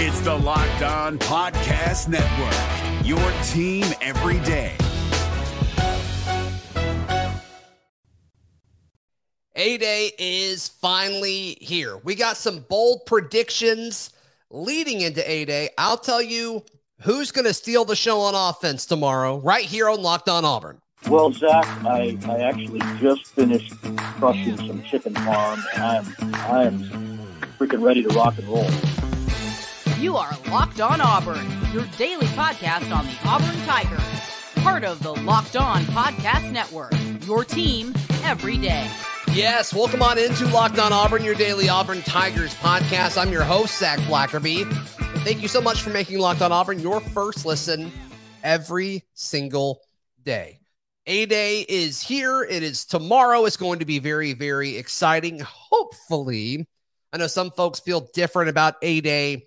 It's the Locked On Podcast Network, your team every day. A Day is finally here. We got some bold predictions leading into A Day. I'll tell you who's going to steal the show on offense tomorrow, right here on Locked On Auburn. Well, Zac, I, I actually just finished crushing some chicken farm, and I'm I'm freaking ready to rock and roll. You are Locked On Auburn, your daily podcast on the Auburn Tigers, part of the Locked On Podcast Network. Your team every day. Yes, welcome on into Locked On Auburn, your daily Auburn Tigers podcast. I'm your host, Zac Blackerby. Thank you so much for making Locked On Auburn your first listen every single day. A Day is here. It is tomorrow. It's going to be very, very exciting. Hopefully, I know some folks feel different about A Day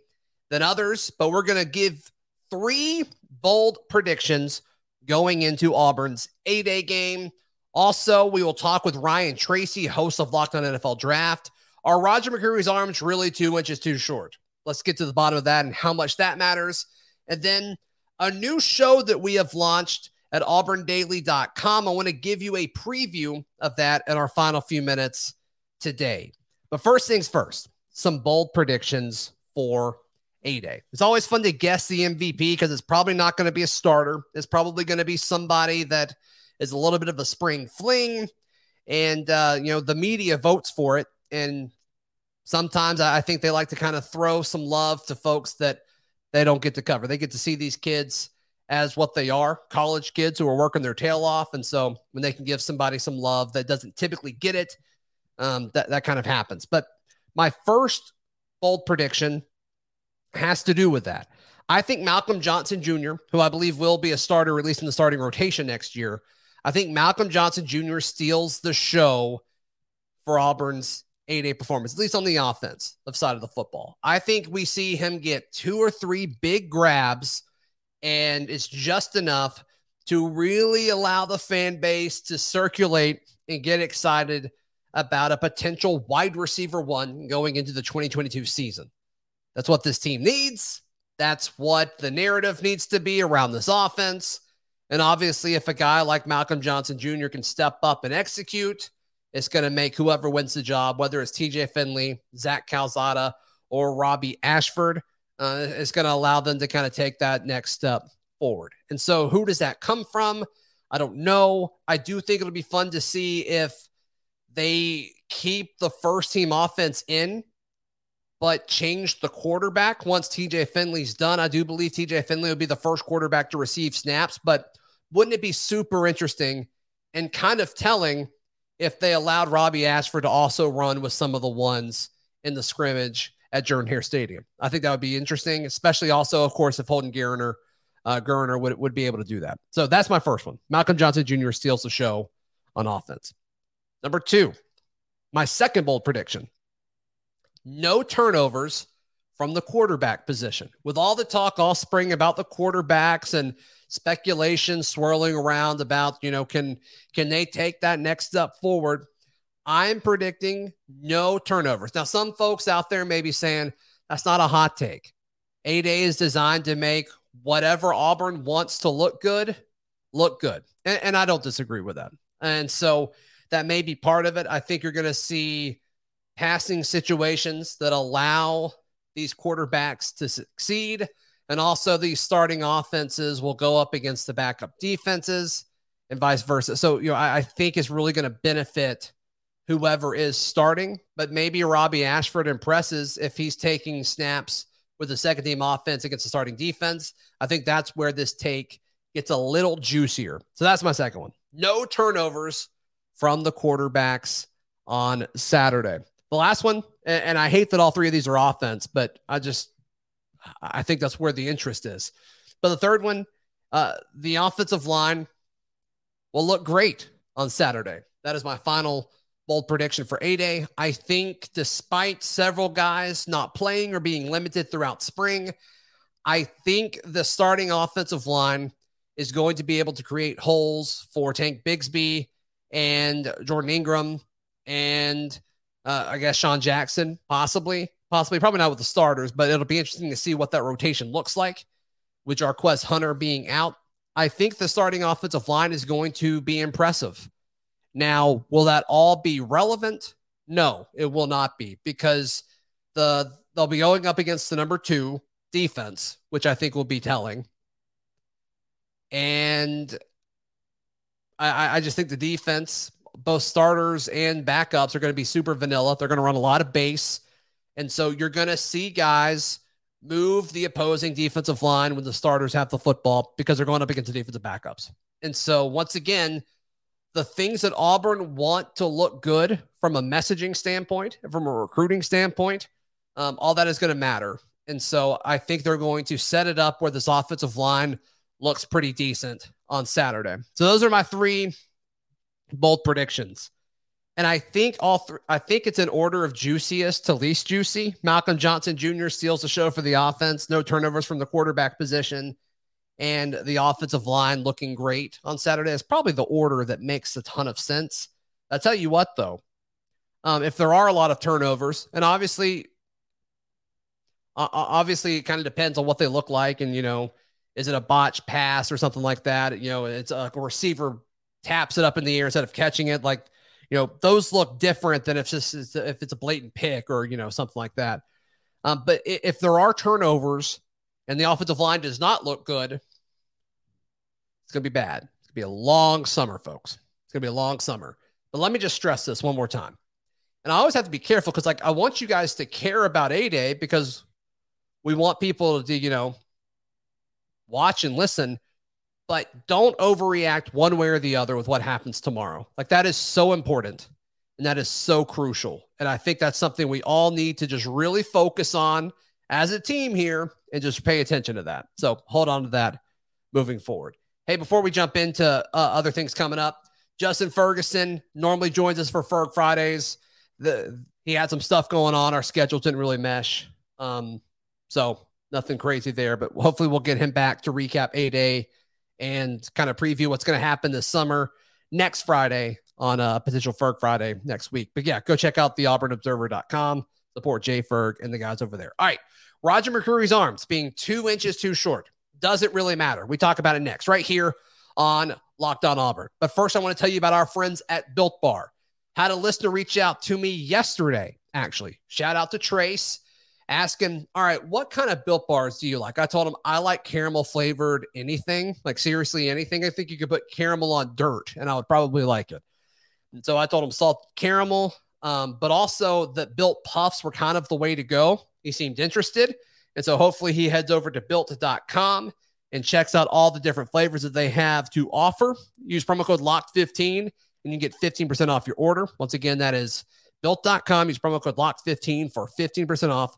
than others, but we're going to give three bold predictions going into Auburn's A Day game. Also, we will talk with Ryan Tracy, host of Locked On NFL Draft. Are Roger McCreary's arms really two inches too short? Let's get to the bottom of that and how much that matters. And then a new show that we have launched at auburndaily.com. I want to give you a preview of that in our final few minutes today. But first things first, some bold predictions for A Day. It's always fun to guess the MVP because it's probably not going to be a starter. It's probably going to be somebody that is a little bit of a spring fling, and uh, you know the media votes for it. And sometimes I think they like to kind of throw some love to folks that they don't get to cover. They get to see these kids as what they are college kids who are working their tail off. And so when they can give somebody some love that doesn't typically get it, um, that, that kind of happens. But my first bold prediction has to do with that. I think Malcolm Johnson Jr., who I believe will be a starter, at least in the starting rotation next year, I think Malcolm Johnson Jr. steals the show for Auburn's A Day performance, at least on the offense side of the football. I think we see him get two or three big grabs, and it's just enough to really allow the fan base to circulate and get excited about a potential wide receiver one going into the 2022 season. That's what this team needs. That's what the narrative needs to be around this offense. And obviously, if a guy like Malcolm Johnson Jr. can step up and execute, it's going to make whoever wins the job, whether it's TJ Finley, Zach Calzada, or Robbie Ashford, uh, it's going to allow them to kind of take that next step forward. And so, who does that come from? I don't know. I do think it'll be fun to see if they keep the first team offense in, but change the quarterback once TJ Finley's done. I do believe TJ Finley will be the first quarterback to receive snaps, but wouldn't it be super interesting and kind of telling if they allowed Robbie Ashford to also run with some of the ones in the scrimmage at Jordan Hare Stadium? I think that would be interesting, especially also, of course, if Holden Geriner, uh, would, would be able to do that. So that's my first one. Malcolm Johnson Jr. steals the show on offense. Number two, my second bold prediction no turnovers from the quarterback position. With all the talk all spring about the quarterbacks and speculation swirling around about, you know, can can they take that next step forward? I'm predicting no turnovers. Now, some folks out there may be saying that's not a hot take. A Day is designed to make whatever Auburn wants to look good look good. And, and I don't disagree with that. And so that may be part of it. I think you're going to see passing situations that allow these quarterbacks to succeed. And also, these starting offenses will go up against the backup defenses and vice versa. So, you know, I, I think it's really going to benefit whoever is starting, but maybe Robbie Ashford impresses if he's taking snaps with the second team offense against the starting defense. I think that's where this take gets a little juicier. So that's my second one. No turnovers from the quarterbacks on Saturday. The last one, and, I hate that all three of these are offense, but I just I think that's where the interest is. But the third one, uh, the offensive line will look great on Saturday. That is my final bold prediction for A Day. I think, despite several guys not playing or being limited throughout spring, I think the starting offensive line is going to be able to create holes for Tank Bigsby and Jordan Ingram and uh, I guess Sean Jackson, possibly. possibly, probably not with the starters, but it'll be interesting to see what that rotation looks like with Jarquez Hunter being out. I think the starting offensive line is going to be impressive. Now, will that all be relevant? No, it will not be because the they'll be going up against the number two defense, which I think will be telling. And I, I just think the defense, both starters and backups, are going to be super vanilla. They're going to run a lot of base. And so you're going to see guys move the opposing defensive line when the starters have the football because they're going up against the defensive backups. And so once again, the things that Auburn want to look good from a messaging standpoint, from a recruiting standpoint, um, all that is going to matter. And so I think they're going to set it up where this offensive line looks pretty decent on Saturday. So those are my three bold predictions. And I think all three, I think it's an order of juiciest to least juicy. Malcolm Johnson Jr. steals the show for the offense, no turnovers from the quarterback position, and the offensive line looking great on Saturday is probably the order that makes a ton of sense. I tell you what, though, um, if there are a lot of turnovers, and obviously, uh, obviously, it kind of depends on what they look like, and you know, is it a botch pass or something like that? You know, it's a receiver taps it up in the air instead of catching it. Like, you know, those look different than if just if it's a blatant pick or you know something like that. Um, but if there are turnovers and the offensive line does not look good, it's gonna be bad. It's gonna be a long summer, folks. It's gonna be a long summer. But let me just stress this one more time. And I always have to be careful because, like, I want you guys to care about A Day because we want people to, you know, watch and listen, but don't overreact one way or the other with what happens tomorrow. Like that is so important and that is so crucial. And I think that's something we all need to just really focus on as a team here and just pay attention to that. So hold on to that moving forward. Hey, before we jump into uh, other things coming up, Justin Ferguson normally joins us for Ferg Fridays. The he had some stuff going on. Our schedule didn't really mesh. Um, so nothing crazy there, but hopefully we'll get him back to recap A Day and kind of preview what's going to happen this summer next Friday on a uh, potential Ferg Friday next week. But yeah, go check out the auburnobserver.com, support Jay Ferg and the guys over there. All right. Roger McCreary's arms being two inches too short. Doesn't really matter. We talk about it next, right here on Locked On Auburn. But first, I want to tell you about our friends at Built Bar. Had a listener reach out to me yesterday, actually. Shout out to Trace asking, all right, what kind of built bars do you like? I told him I like caramel flavored anything, like seriously anything. I think you could put caramel on dirt and I would probably like it. And so I told him salt caramel, um, but also that built puffs were kind of the way to go. He seemed interested. And so hopefully he heads over to built.com and checks out all the different flavors that they have to offer. Use promo code LOCKED15 and you get 15% off your order. Once again, that is built.com. Use promo code LOCKED15 for 15% off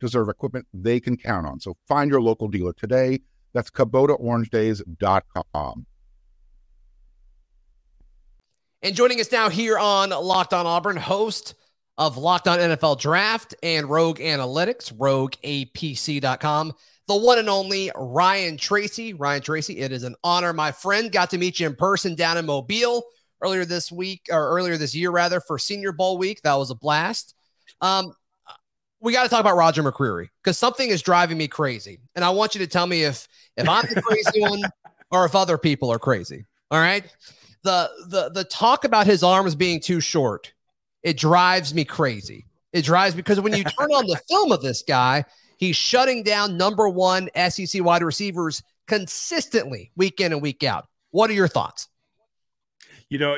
deserve equipment they can count on. So find your local dealer today. That's KubotaOrangeDays.com. And joining us now here on Locked On Auburn, host of Locked On NFL Draft and Rogue Analytics, RogueAPC.com, the one and only Ryan Tracy. Ryan Tracy, it is an honor, my friend. Got to meet you in person down in Mobile earlier this week, or earlier this year, rather, for Senior Bowl week. That was a blast. Um, we got to talk about Roger McCreary because something is driving me crazy, and I want you to tell me if if I'm the crazy one or if other people are crazy. All right, the the the talk about his arms being too short, it drives me crazy. It drives because when you turn on the film of this guy, he's shutting down number one SEC wide receivers consistently week in and week out. What are your thoughts? You know,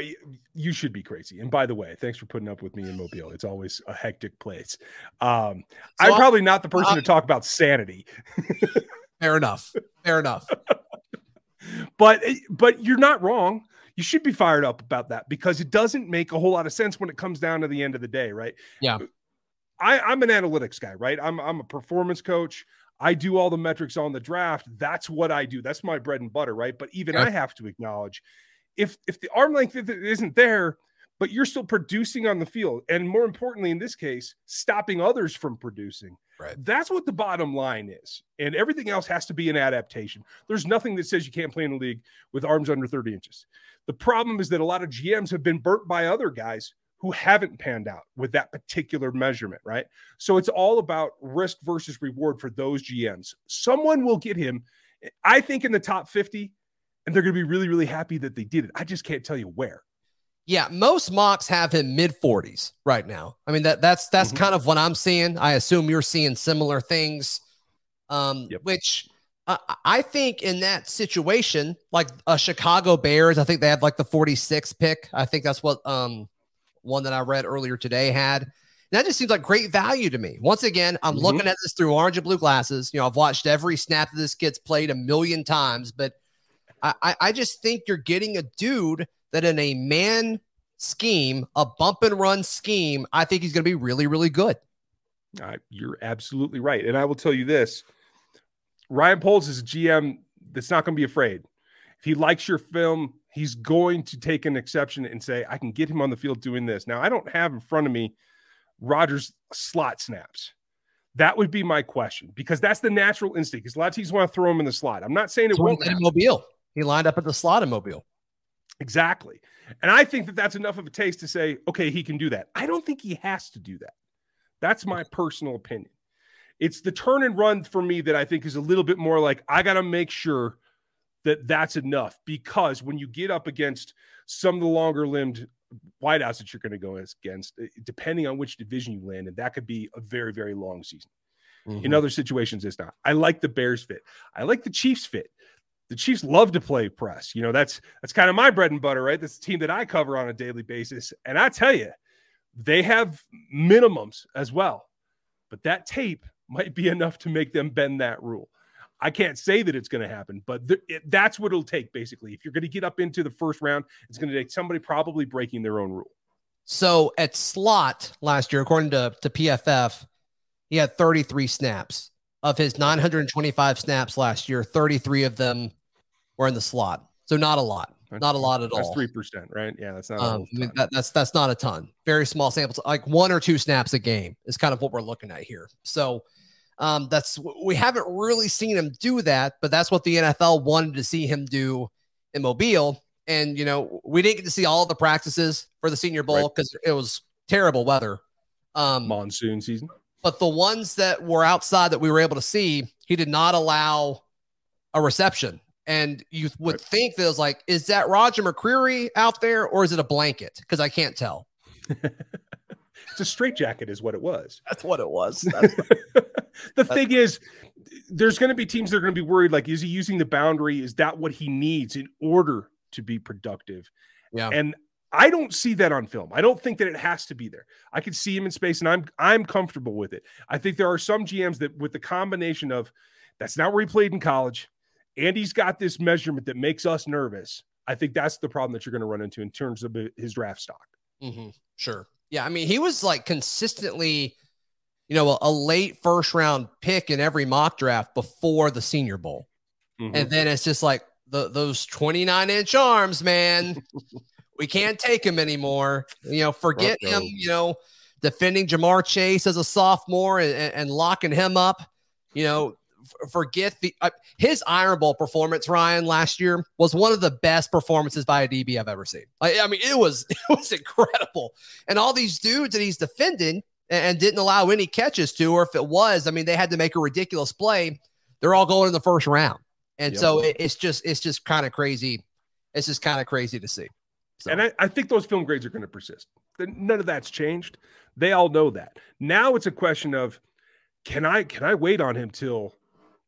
you should be crazy. And by the way, thanks for putting up with me in Mobile. It's always a hectic place. Um, so I'm probably not the person to talk about sanity. fair enough. Fair enough. but eh, but you're not wrong. You should be fired up about that because it doesn't make a whole lot of sense when it comes down to the end of the day, right? Yeah. I, I'm an analytics guy, right? I'm I'm a performance coach. I do all the metrics on the draft. That's what I do. That's my bread and butter, right? But even I have to acknowledge if if the arm length isn't there, but you're still producing on the field, and more importantly, in this case, stopping others from producing. Right. That's what the bottom line is. And everything else has to be an adaptation. There's nothing that says you can't play in a league with arms under 30 inches. The problem is that a lot of GMs have been burnt by other guys who haven't panned out with that particular measurement, right? So it's all about risk versus reward for those GMs. Someone will get him, I think, in the top 50, and they're going to be really, really happy that they did it. I just can't tell you where. Yeah, most mocks have him mid 40s right now. I mean that that's that's mm-hmm. kind of what I'm seeing. I assume you're seeing similar things. Um, yep. which I, I think in that situation, like a Chicago Bears, I think they have like the 46 pick. I think that's what um one that I read earlier today had. And that just seems like great value to me. Once again, I'm mm-hmm. looking at this through orange and blue glasses. You know, I've watched every snap that this gets played a million times, but I, I just think you're getting a dude that in a man scheme, a bump and run scheme, I think he's going to be really, really good. Uh, you're absolutely right. And I will tell you this Ryan Poles is a GM that's not going to be afraid. If he likes your film, he's going to take an exception and say, I can get him on the field doing this. Now, I don't have in front of me Rogers' slot snaps. That would be my question because that's the natural instinct. Because a lot of teams want to throw him in the slot. I'm not saying it won't. In Mobile, he lined up at the slot in Mobile. Exactly. And I think that that's enough of a taste to say, okay, he can do that. I don't think he has to do that. That's my personal opinion. It's the turn and run for me that I think is a little bit more like I got to make sure that that's enough because when you get up against some of the longer limbed wideouts that you're going to go against, eh, depending on which division you land in, that could be a very, very long season. Mm-hmm. In other situations, it's not. I like the Bears fit. I like the Chiefs fit the Chiefs love to play press. You know, that's that's kind of my bread and butter, right? That's the team that I cover on a daily basis. And I tell you, they have minimums as well. But that tape might be enough to make them bend that rule. I can't say that it's going to happen, but th- it, that's what it'll take basically. If you're going to get up into the first round, it's going to take somebody probably breaking their own rule. So at slot last year, according to, to PFF, he had 33 snaps of his 925 snaps last year, 33 of them were in the slot. So not a lot. That's, not a lot at all. Three percent, right? Yeah, that's not. Um, I mean, that, that's that's not a ton. Very small samples, like one or two snaps a game is kind of what we're looking at here. So um, that's we haven't really seen him do that, but that's what the NFL wanted to see him do in Mobile. And you know, we didn't get to see all the practices for the Senior Bowl because right. it was terrible weather. Um, Monsoon season but the ones that were outside that we were able to see, he did not allow a reception. And you would right. think that it was like, is that Roger McCreary out there or is it a blanket? Because I can't tell. it's a straitjacket, is what it was. That's what it was. the thing is, there's going to be teams that are going to be worried like, is he using the boundary? Is that what he needs in order to be productive? Yeah. And I don't see that on film. I don't think that it has to be there. I can see him in space and I'm I'm comfortable with it. I think there are some GMs that with the combination of that's not where he played in college and he's got this measurement that makes us nervous. I think that's the problem that you're going to run into in terms of his draft stock. Mm-hmm. Sure. Yeah. I mean, he was like consistently, you know, a, a, late first round pick in every mock draft before the Senior Bowl. Mm-hmm. And then it's just like the, those 29 inch arms, man. We can't take him anymore. You know, forget him, you know, defending Ja'Marr Chase as a sophomore and, and locking him up. You know, forget the uh, his Iron Bowl performance, Ryan, last year was one of the best performances by a DB I've ever seen. I, I mean, it was it was incredible. And all these dudes that he's defending and, and didn't allow any catches to, or if it was, I mean, they had to make a ridiculous play. They're all going in the first round. And yep. so it, it's just it's just kind of crazy. It's just kind of crazy to see. So. And I, I, think those film grades are going to persist. None of that's changed. They all know that. Now it's a question of can I can I wait on him till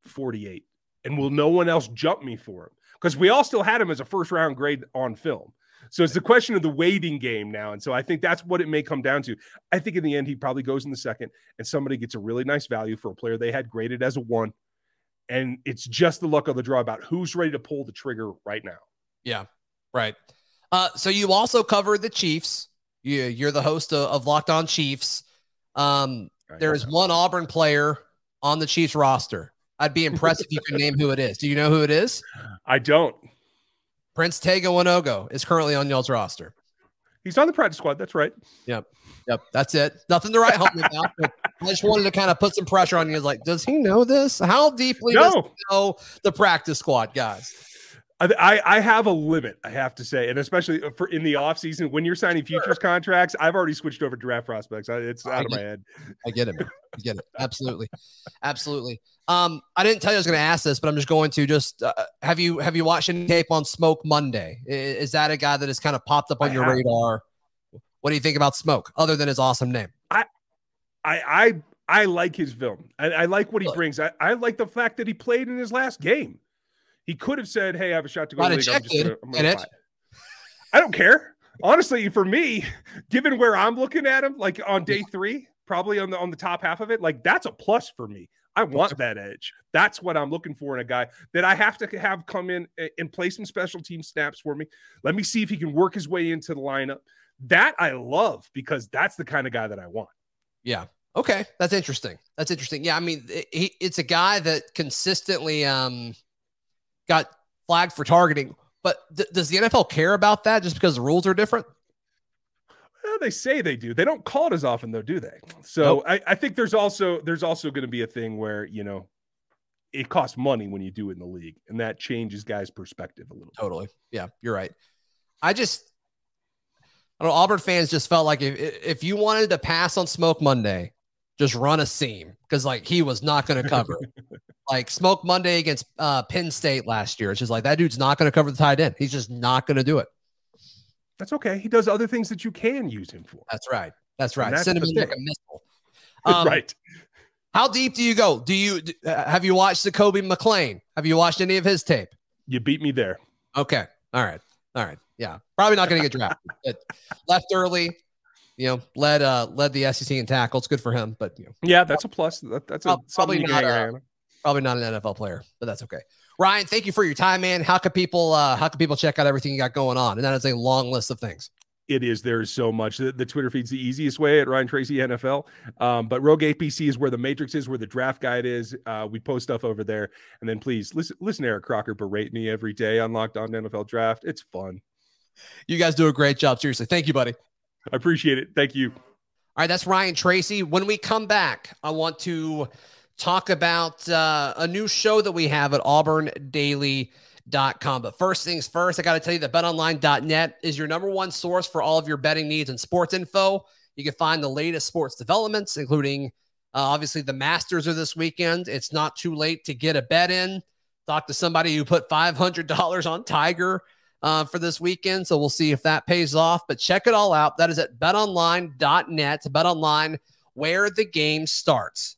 48? And will no one else jump me for him? Because we all still had him as a first round grade on film. So it's the question of the waiting game now. And so I think that's what it may come down to. I think in the end, he probably goes in the second and somebody gets a really nice value for a player they had graded as a one. And it's just the luck of the draw about who's ready to pull the trigger right now. Yeah, right. Uh, so you also cover the Chiefs. You, you're the host of, of Locked On Chiefs. Um, there is one Auburn player on the Chiefs roster. I'd be impressed if you could name who it is. Do you know who it is? I don't. Prince Tega Wanogho is currently on y'all's roster. He's on the practice squad. That's right. Yep. Yep. That's it. Nothing to write home about. I just wanted to kind of put some pressure on you. Like, does he know this? How deeply no. does he know the practice squad, guys? I, I have a limit, I have to say, and especially for in the off season when you're signing futures sure. contracts, I've already switched over to draft prospects. It's out of my head. I get it. Man. I get it. Absolutely, absolutely. Um, I didn't tell you I was going to ask this, but I'm just going to just uh, have you have you watched any tape on Smoke Monday? Is, is that a guy that has kind of popped up on I your have. radar? What do you think about Smoke, other than his awesome name? I, I, I, I like his film. I, I like what he brings. I, I like the fact that he played in his last game. He could have said, "Hey, I have a shot to go to the league. I'm just gonna, gonna I don't care. Honestly, for me, given where I'm looking at him, like on day three, probably on the on the top half of it, like that's a plus for me. I want that edge. That's what I'm looking for in a guy that I have to have come in and play some special team snaps for me. Let me see if he can work his way into the lineup. That I love because that's the kind of guy that I want. Yeah. Okay, that's interesting. That's interesting. Yeah, I mean, it, it's a guy that consistently um got flagged for targeting. But th- does the NFL care about that just because the rules are different? Well, they say they do. They don't call it as often though, do they? So nope. I, I think there's also there's also going to be a thing where you know it costs money when you do it in the league, and that changes guys' perspective a little. Totally. Bit. Yeah, you're right. I just I don't know. Auburn fans just felt like if if you wanted to pass on Smoke Monday, just run a seam because like he was not going to cover. like Smoke Monday against uh, Penn State last year. It's just like that dude's not going to cover the tight end. He's just not going to do it. That's okay. He does other things that you can use him for. That's right. That's right. That's Send him like a missile. Um, right. How deep do you go? Do you uh, have you watched Zakoby McClain? Have you watched any of his tape? You beat me there. Okay. All right. All right. Yeah. Probably not going to get drafted. left early. You know, led uh led the SEC in tackles. Good for him. But you know, yeah, that's a plus. That, that's a probably not. A, probably not an NFL player, but that's okay. Ryan, thank you for your time, man. How can people uh how can people check out everything you got going on? And that is a long list of things. It is. There's so much. The, the, Twitter feed's the easiest way at Ryan Tracy NFL. Um, but Rogue APC is where the matrix is, where the draft guide is. Uh, we post stuff over there. And then please listen, listen to Eric Crocker berate me every day on Locked On NFL Draft. It's fun. You guys do a great job. Seriously. Thank you, buddy. I appreciate it. Thank you. All right. That's Ryan Tracy. When we come back, I want to talk about uh, a new show that we have at auburndaily.com. But first things first, I got to tell you that betonline.net is your number one source for all of your betting needs and sports info. You can find the latest sports developments, including uh, obviously the Masters are this weekend. It's not too late to get a bet in. Talk to somebody who put $500 on Tiger uh, for this weekend. So we'll see if that pays off. But check it all out. That is at betonline.net. BetOnline, where the game starts.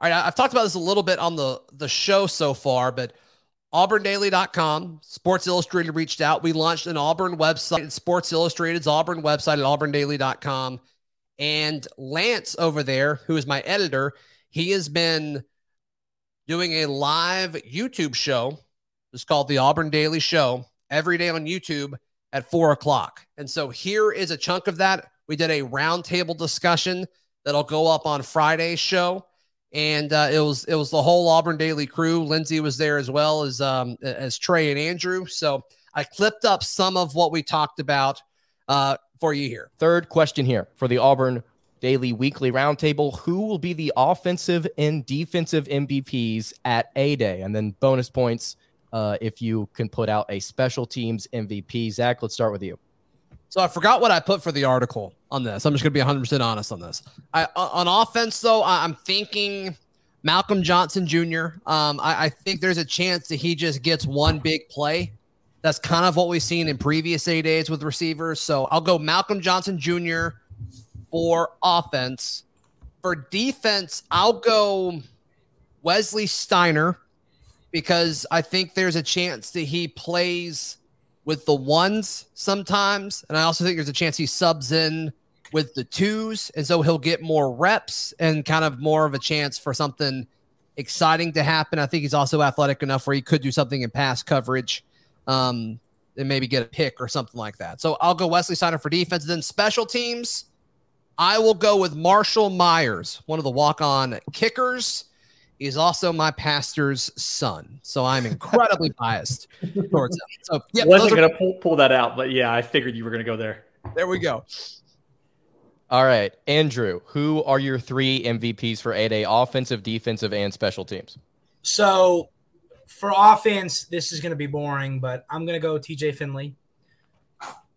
All right, I've talked about this a little bit on the, the show so far, but auburndaily.com, Sports Illustrated reached out. We launched an Auburn website, Sports Illustrated's Auburn website at auburndaily.com. And Lance over there, who is my editor, he has been doing a live YouTube show. It's called the Auburn Daily Show every day on YouTube at four o'clock. And so here is a chunk of that. We did a roundtable discussion that'll go up on Friday's show and uh, it was it was the whole Auburn Daily crew. Lindsay was there as well as um, as Trey and Andrew. So I clipped up some of what we talked about uh, for you here. Third question here for the Auburn Daily Weekly Roundtable: Who will be the offensive and defensive MVPs at A Day? And then bonus points uh, if you can put out a special teams MVP. Zac, let's start with you. So I forgot what I put for the article on this. I'm just going to be 100% honest on this. I, on offense, though, I'm thinking Malcolm Johnson Jr. Um, I, I, think there's a chance that he just gets one big play. That's kind of what we've seen in previous A days with receivers. So I'll go Malcolm Johnson Jr. for offense. For defense, I'll go. Wesley Steiner because I think there's a chance that he plays with the ones sometimes. And I also think there's a chance he subs in with the twos. And so he'll get more reps and kind of more of a chance for something exciting to happen. I think he's also athletic enough where he could do something in pass coverage um, and maybe get a pick or something like that. So I'll go Wesley Steiner for defense. Then special teams, I will go with Marshall Myers, one of the walk on kickers. He's also my pastor's son, so I'm incredibly biased towards him. So, yeah, wasn't going to pull, pull that out, but yeah, I figured you were going to go there. There we go. All right, Andrew, who are your three MVPs for A Day offensive, defensive, and special teams? So, for offense, this is going to be boring, but I'm going to go TJ Finley.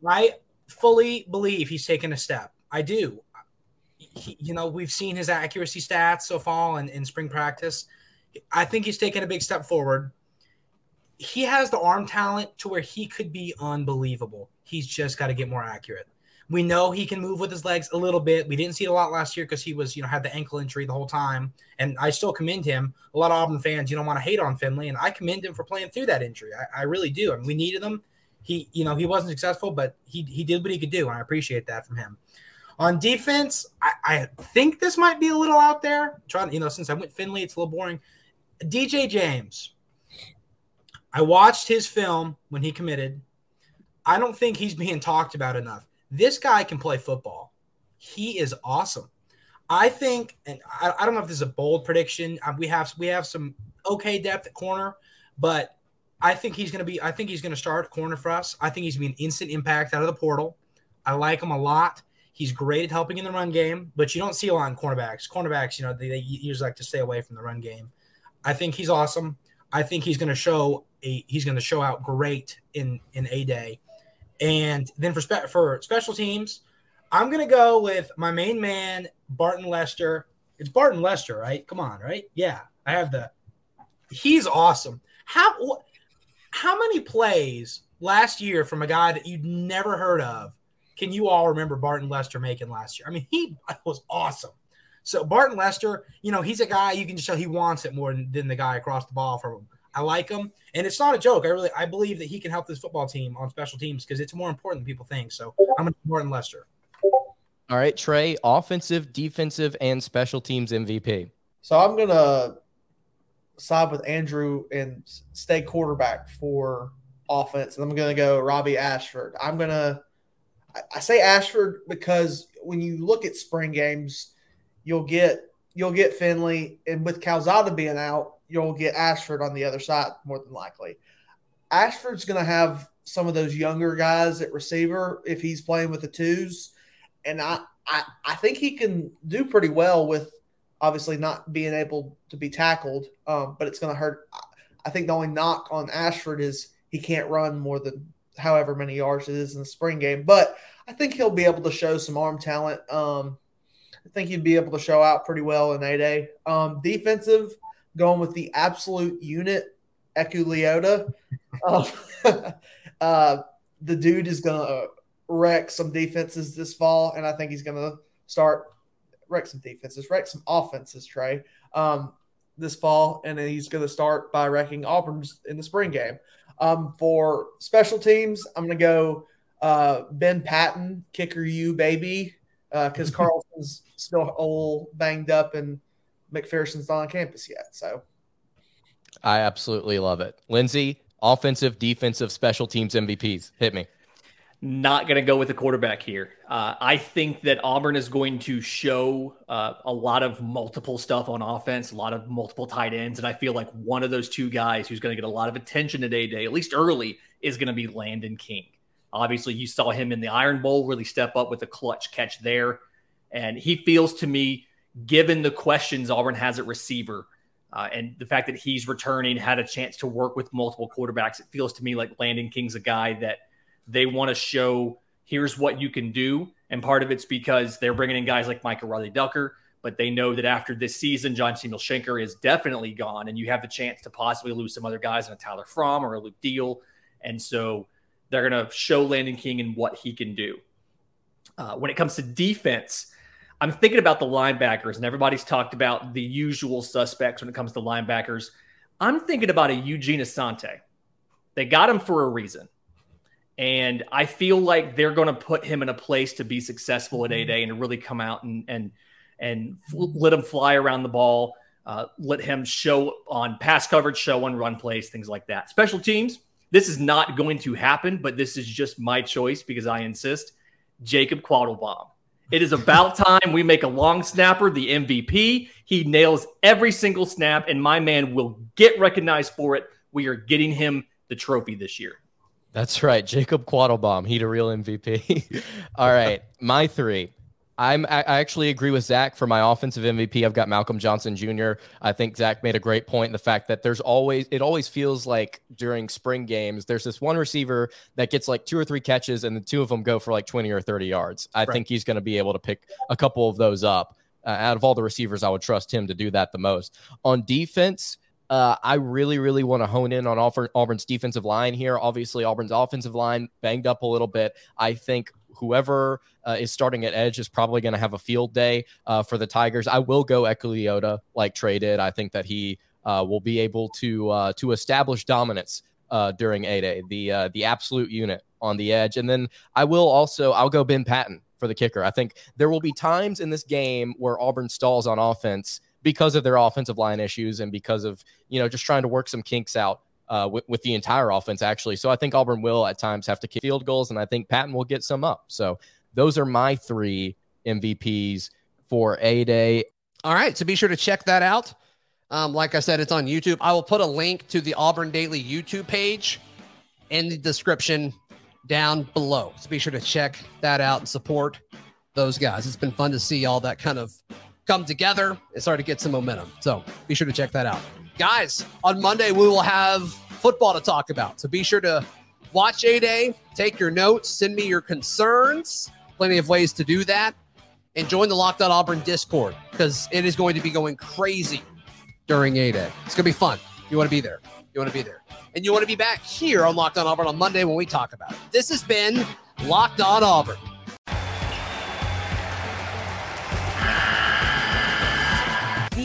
I fully believe he's taken a step. I do he, you know, we've seen his accuracy stats so far in, in spring practice. I think he's taken a big step forward. He has the arm talent to where he could be unbelievable. He's just got to get more accurate. We know he can move with his legs a little bit. We didn't see it a lot last year because he was, you know, had the ankle injury the whole time. And I still commend him. A lot of Auburn fans, you don't want to hate on Finley, and I commend him for playing through that injury. I, I really do. I mean, we needed him. He, you know, he wasn't successful, but he he did what he could do, and I appreciate that from him. On defense, I, I think this might be a little out there. trying, you know, since I went Finley, it's a little boring. DJ James. I watched his film when he committed. I don't think he's being talked about enough. This guy can play football. He is awesome. I think, and I, I don't know if this is a bold prediction. Uh, we have we have some okay depth at corner, but I think he's going to be. I think he's going to start corner for us. I think he's going to be an instant impact out of the portal. I like him a lot. He's great at helping in the run game, but you don't see a lot in cornerbacks. Cornerbacks, you know, they, they usually like to stay away from the run game. I think he's awesome. I think he's going to show a he's going to show out great in in a day. And then for spe- for special teams, I'm going to go with my main man Barton Lester. It's Barton Lester, right? Come on, right? Yeah, I have the. He's awesome. How how many plays last year from a guy that you'd never heard of can you all remember Barton Lester making last year? I mean, he was awesome. So Barton Lester, you know, he's a guy you can just tell he wants it more than, than the guy across the ball from him. I like him, and it's not a joke. I really I believe that he can help this football team on special teams because it's more important than people think. So I'm going to Barton Lester. All right, Trey, offensive, defensive, and special teams MVP. So I'm going to side with Andrew and stay quarterback for offense. And I'm going to go Robbie Ashford. I'm going to I say Ashford because when you look at spring games, you'll get you'll get Finley, and with Calzada being out, you'll get Ashford on the other side more than likely. Ashford's going to have some of those younger guys at receiver if he's playing with the twos, and I, I I think he can do pretty well with obviously not being able to be tackled, um, but it's going to hurt. I think the only knock on Ashford is he can't run more than however many yards it is in the spring game. But I think he'll be able to show some arm talent. Um, I think he'd be able to show out pretty well in A Day. Um, defensive, going with the absolute unit, Eku Leota. Uh, uh, the dude is going to wreck some defenses this fall, and I think he's going to start wreck some defenses, wreck some offenses, Trey, um, this fall, and then he's going to start by wrecking Auburn's in the spring game. Um, for special teams, I'm going to go uh, Ben Patton, kicker you, baby, because uh, Carlson's still all banged up and McPherson's not on campus yet. So I absolutely love it. Lindsay, offensive, defensive, special teams MVPs. Hit me. Not going to go with the quarterback here. Uh, I think that Auburn is going to show uh, a lot of multiple stuff on offense, a lot of multiple tight ends. And I feel like one of those two guys who's going to get a lot of attention today, day, at least early, is going to be Landon King. Obviously, you saw him in the Iron Bowl really step up with a clutch catch there. And he feels to me, given the questions Auburn has at receiver, uh, and the fact that he's returning, had a chance to work with multiple quarterbacks, it feels to me like Landon King's a guy that – they want to show here's what you can do. And part of it's because they're bringing in guys like Micah Riley-Ducker, but they know that after this season, John Samuel Shenker is definitely gone, and you have the chance to possibly lose some other guys in a Tyler Fromm or a Luke Deal. And so they're going to show Landon King and what he can do. Uh, when it comes to defense, I'm thinking about the linebackers, and everybody's talked about the usual suspects when it comes to linebackers. I'm thinking about a Eugene Asante. They got him for a reason. And I feel like they're going to put him in a place to be successful at A Day and to really come out and and and let him fly around the ball, uh, let him show on pass coverage, show on run plays, things like that. Special teams, this is not going to happen, but this is just my choice because I insist. Jacob Quattlebaum. It is about time we make a long snapper the MVP. He nails every single snap, and my man will get recognized for it. We are getting him the trophy this year. That's right. Jacob Quattlebaum. He a real MVP. All right. My three. I'm I actually agree with Zac for my offensive MVP. I've got Malcolm Johnson Jr. I think Zac made a great point in the fact that there's always it always feels like during spring games there's this one receiver that gets like two or three catches and the two of them go for like 20 or 30 yards. I right. think he's going to be able to pick a couple of those up. Uh, out of all the receivers, I would trust him to do that the most. On defense, uh, I really, really want to hone in on Auburn's defensive line here. Obviously, Auburn's offensive line banged up a little bit. I think whoever uh, is starting at edge is probably going to have a field day uh, for the Tigers. I will go Eku like Trey did. I think that he uh, will be able to uh, to establish dominance uh, during A Day, the the absolute unit on the edge. And then I will also I'll go Ben Patton for the kicker. I think there will be times in this game where Auburn stalls on offense because of their offensive line issues and because of you know just trying to work some kinks out uh, with, with, the entire offense actually. So I think Auburn will at times have to kick field goals, and I think Patton will get some up. So those are my three MVPs for a day. All right, so be sure to check that out. Um, like I said, it's on YouTube. I will put a link to the Auburn Daily YouTube page in the description down below. So be sure to check that out and support those guys. It's been fun to see all that kind of come together and start to get some momentum. So be sure to check that out. Guys, on Monday, we will have football to talk about. So be sure to watch A Day, take your notes, send me your concerns. Plenty of ways to do that. And join the Locked On Auburn Discord because it is going to be going crazy during A Day. It's going to be fun. You want to be there. You want to be there. And you want to be back here on Locked On Auburn on Monday when we talk about it. This has been Locked On Auburn.